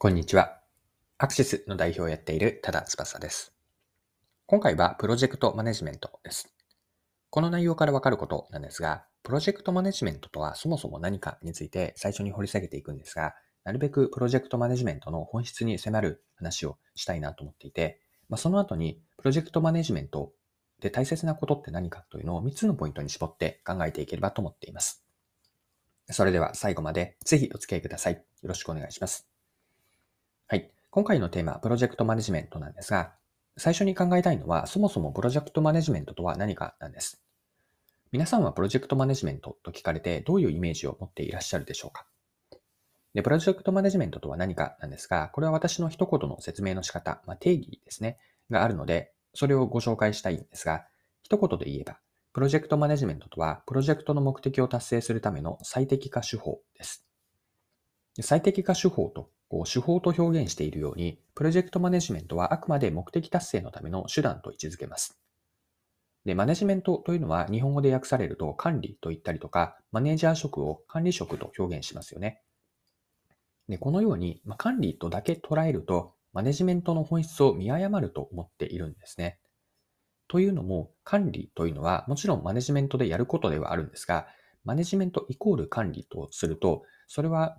こんにちは。アクシスの代表をやっている多田翼です。今回はプロジェクトマネジメントです。この内容からわかることなんですが、プロジェクトマネジメントとはそもそも何かについて最初に掘り下げていくんですが、なるべくプロジェクトマネジメントの本質に迫る話をしたいなと思っていて、まあ、その後にプロジェクトマネジメントで大切なことって何かというのを3つのポイントに絞って考えていければと思っています。それでは最後までぜひお付き合いください。よろしくお願いします。はい。今回のテーマ、プロジェクトマネジメントなんですが、最初に考えたいのは、そもそもプロジェクトマネジメントとは何かなんです。皆さんはプロジェクトマネジメントと聞かれて、どういうイメージを持っていらっしゃるでしょうか？で、プロジェクトマネジメントとは何かなんですが、これは私の一言の説明の仕方、まあ、定義ですね、があるので、それをご紹介したいんですが、一言で言えば、プロジェクトマネジメントとは、プロジェクトの目的を達成するための最適化手法です。最適化手法とこう手法と表現しているように、プロジェクトマネジメントはあくまで目的達成のための手段と位置づけます。で、マネジメントというのは日本語で訳されると管理と言ったりとか、マネージャー職を管理職と表現しますよね。で、このように、ま管理とだけ捉えると、マネジメントの本質を見誤ると思っているんですね。というのも、管理というのはもちろんマネジメントでやることではあるんですが、マネジメントイコール管理とすると、それは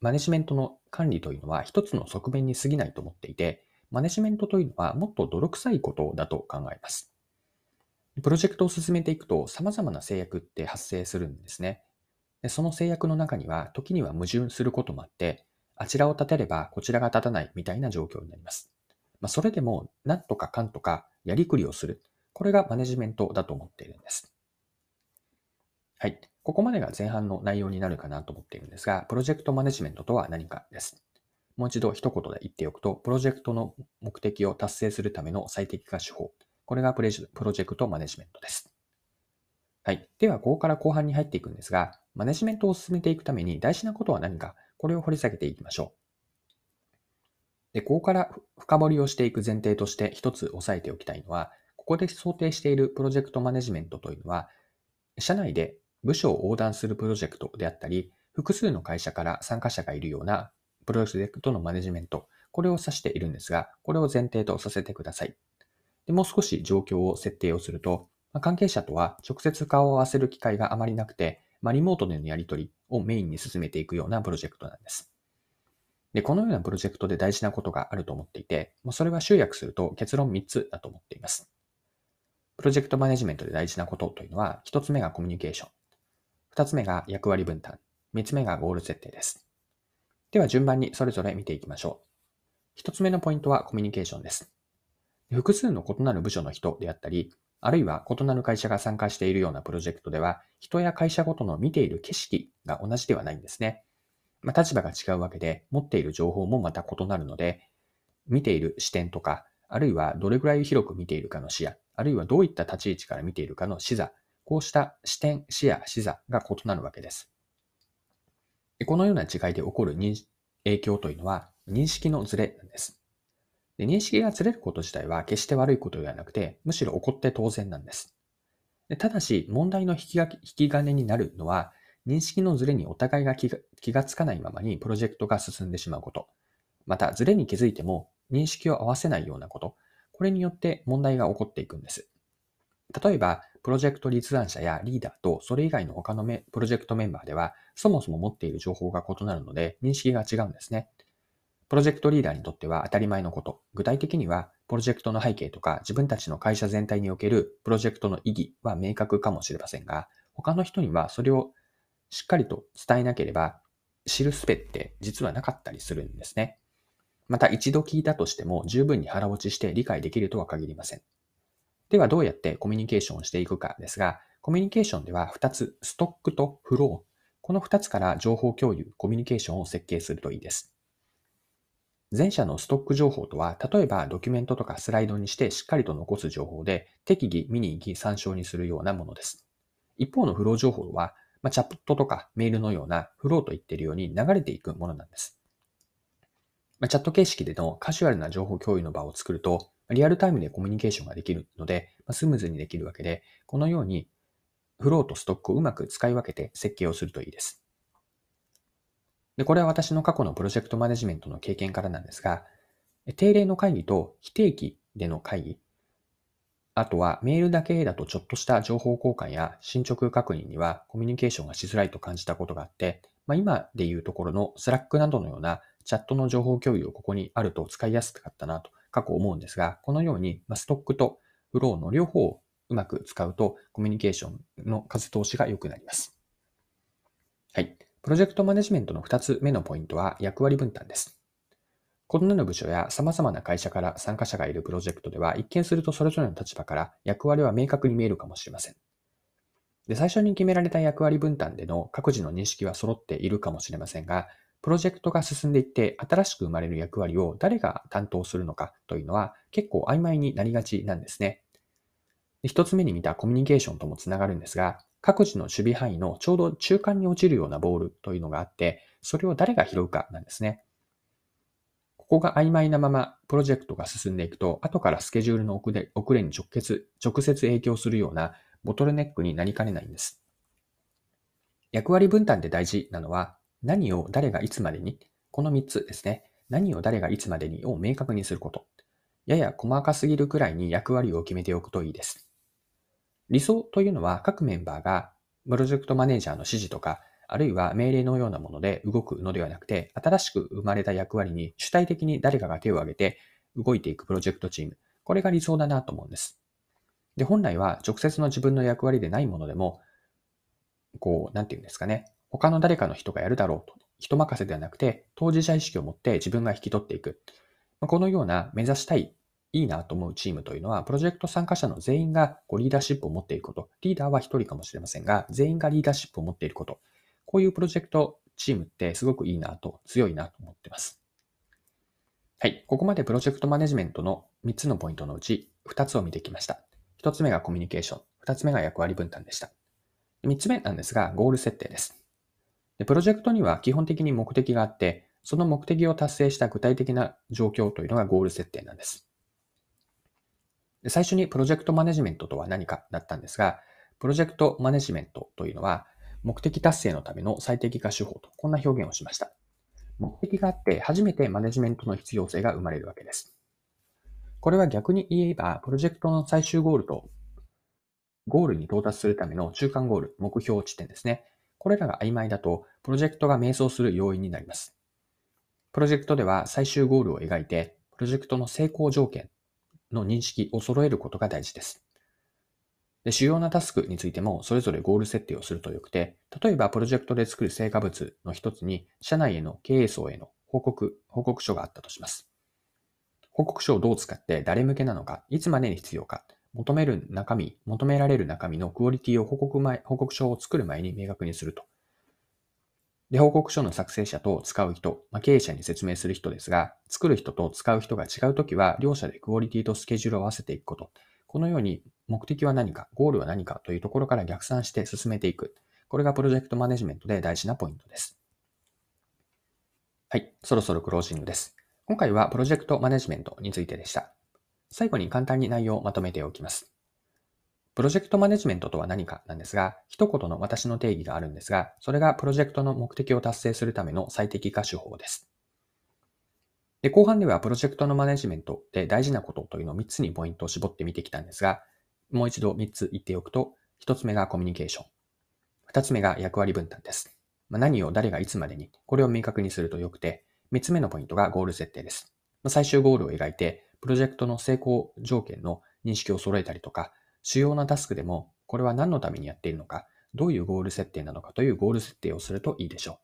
マネジメントの管理というのは一つの側面に過ぎないと思っていて、マネジメントというのはもっと泥臭いことだと考えます。プロジェクトを進めていくと様々な制約って発生するんですね。でその制約の中には時には矛盾することもあって、あちらを立てればこちらが立たないみたいな状況になります。まあ、それでも、なんとかかんとかやりくりをする。これがマネジメントだと思っているんです。はい。ここまでが前半の内容になるかなと思っているんですが、プロジェクトマネジメントとは何かです。もう一度一言で言っておくと、プロジェクトの目的を達成するための最適化手法。これがプロジェクトマネジメントです。はい。では、ここから後半に入っていくんですが、マネジメントを進めていくために大事なことは何か、これを掘り下げていきましょう。で、ここから深掘りをしていく前提として一つ押さえておきたいのは、ここで想定しているプロジェクトマネジメントというのは、社内で部署を横断するプロジェクトであったり、複数の会社から参加者がいるようなプロジェクトのマネジメント、これを指しているんですが、これを前提とさせてください。でもう少し状況を設定をすると、ま関係者とは直接顔を合わせる機会があまりなくて、まあ、リモートでのやり取りをメインに進めていくようなプロジェクトなんです。で、このようなプロジェクトで大事なことがあると思っていて、まそれは集約すると結論3つだと思っています。プロジェクトマネジメントで大事なことというのは、1つ目がコミュニケーション。二つ目が役割分担。三つ目がゴール設定です。では順番にそれぞれ見ていきましょう。一つ目のポイントはコミュニケーションです。複数の異なる部署の人であったり、あるいは異なる会社が参加しているようなプロジェクトでは、人や会社ごとの見ている景色が同じではないんですね。まあ、立場が違うわけで、持っている情報もまた異なるので、見ている視点とか、あるいはどれぐらい広く見ているかの視野、あるいはどういった立ち位置から見ているかの視座、こうした視点、視野、視座が異なるわけです。このような違いで起こる影響というのは認識のズレなんです。で認識がずれること自体は決して悪いことではなくて、むしろ起こって当然なんです。でただし、問題の引き引き金になるのは、認識のズレにお互いが気が気がつかないままにプロジェクトが進んでしまうこと。また、ズレに気づいても認識を合わせないようなこと。これによって問題が起こっていくんです。例えば、プロジェクト立案者やリーダーとそれ以外の他のプロジェクトメンバーでは、そもそも持っている情報が異なるので、認識が違うんですね。プロジェクトリーダーにとっては当たり前のこと。具体的には、プロジェクトの背景とか自分たちの会社全体におけるプロジェクトの意義は明確かもしれませんが、他の人にはそれをしっかりと伝えなければ知るすべって実はなかったりするんですね。また一度聞いたとしても十分に腹落ちして理解できるとは限りません。ではどうやってコミュニケーションをしていくかですが、コミュニケーションでは2つ、ストックとフロー。この2つから情報共有、コミュニケーションを設計するといいです。前者のストック情報とは、例えばドキュメントとかスライドにしてしっかりと残す情報で、適宜、見に行き、参照にするようなものです。一方のフロー情報は、まあ、チャットとかメールのようなフローと言っているように流れていくものなんです。まあ、チャット形式でのカジュアルな情報共有の場を作ると、リアルタイムでコミュニケーションができるので、スムーズにできるわけで、このようにフローとストックをうまく使い分けて設計をするといいです。で、これは私の過去のプロジェクトマネジメントの経験からなんですが、定例の会議と非定期での会議、あとはメールだけだとちょっとした情報交換や進捗確認にはコミュニケーションがしづらいと感じたことがあって、まあ、今でいうところのスラックなどのようなチャットの情報共有をここにあると使いやすかったなと過去思うんですが、このようにストックとフローの両方をうまく使うとコミュニケーションの風通しが良くなります。はい。プロジェクトマネジメントの2つ目のポイントは役割分担です。異なる部署や様々な会社から参加者がいるプロジェクトでは、一見するとそれぞれの立場から役割は明確に見えるかもしれません。で最初に決められた役割分担での各自の認識は揃っているかもしれませんが、プロジェクトが進んでいって新しく生まれる役割を誰が担当するのかというのは結構曖昧になりがちなんですね。一つ目に見たコミュニケーションともつながるんですが、各自の守備範囲のちょうど中間に落ちるようなボールというのがあって、それを誰が拾うかなんですね。ここが曖昧なままプロジェクトが進んでいくと、後からスケジュールの遅れ遅れに直結、直接影響するようなボトルネックになりかねないんです。役割分担で大事なのは、何を誰がいつまでに、この3つですね。何を誰がいつまでにを明確にすること。やや細かすぎるくらいに役割を決めておくといいです。理想というのは各メンバーがプロジェクトマネージャーの指示とかあるいは命令のようなもので動くのではなくて、新しく生まれた役割に主体的に誰かが手を挙げて動いていくプロジェクトチーム。これが理想だなと思うんです。で、本来は直接の自分の役割でないものでも、こう、なんていうんですかね。他の誰かの人がやるだろうと。人任せではなくて、当事者意識を持って自分が引き取っていく。このような目指したい、いいなと思うチームというのは、プロジェクト参加者の全員がこうリーダーシップを持っていること。リーダーは一人かもしれませんが、全員がリーダーシップを持っていること。こういうプロジェクトチームってすごくいいなと、強いなと思ってます。はい。ここまでプロジェクトマネジメントの3つのポイントのうち2つを見てきました。1つ目がコミュニケーション。2つ目が役割分担でした。3つ目なんですが、ゴール設定です。でプロジェクトには基本的に目的があって、その目的を達成した具体的な状況というのがゴール設定なんです。で最初にプロジェクトマネジメントとは何かだったんですが、プロジェクトマネジメントというのは、目的達成のための最適化手法と、こんな表現をしました。目的があって初めてマネジメントの必要性が生まれるわけです。これは逆に言えば、プロジェクトの最終ゴールと、ゴールに到達するための中間ゴール、目標地点ですね。これらが曖昧だと、プロジェクトが迷走する要因になります。プロジェクトでは最終ゴールを描いて、プロジェクトの成功条件の認識を揃えることが大事です。で、主要なタスクについてもそれぞれゴール設定をするとよくて、例えばプロジェクトで作る成果物の一つに、社内への経営層への報告、報告書があったとします。報告書をどう使って誰向けなのか、いつまでに必要か、求める中身、求められる中身のクオリティを報告前、報告書を作る前に明確にすると。で、報告書の作成者と使う人、まあ、経営者に説明する人ですが、作る人と使う人が違うときは、両者でクオリティとスケジュールを合わせていくこと。このように目的は何か、ゴールは何かというところから逆算して進めていく。これがプロジェクトマネジメントで大事なポイントです。はい、そろそろクロージングです。今回はプロジェクトマネジメントについてでした。最後に簡単に内容をまとめておきます。プロジェクトマネジメントとは何かなんですが、一言の私の定義があるんですが、それがプロジェクトの目的を達成するための最適化手法です。で、後半ではプロジェクトのマネジメントで大事なことというのを3つにポイントを絞って見てきたんですが、もう一度3つ言っておくと、1つ目がコミュニケーション。2つ目が役割分担です。まあ、何を誰がいつまでに、これを明確にするとよくて、3つ目のポイントがゴール設定です。まあ、最終ゴールを描いて、プロジェクトの成功条件の認識を揃えたりとか、主要なタスクでも、これは何のためにやっているのか、どういうゴール設定なのかというゴール設定をするといいでしょう。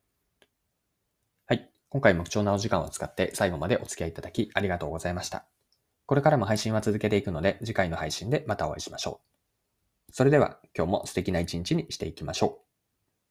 はい今回も貴重なお時間を使って最後までお付き合いいただきありがとうございました。これからも配信は続けていくので次回の配信でまたお会いしましょう。それでは今日も素敵な一日にしていきましょう。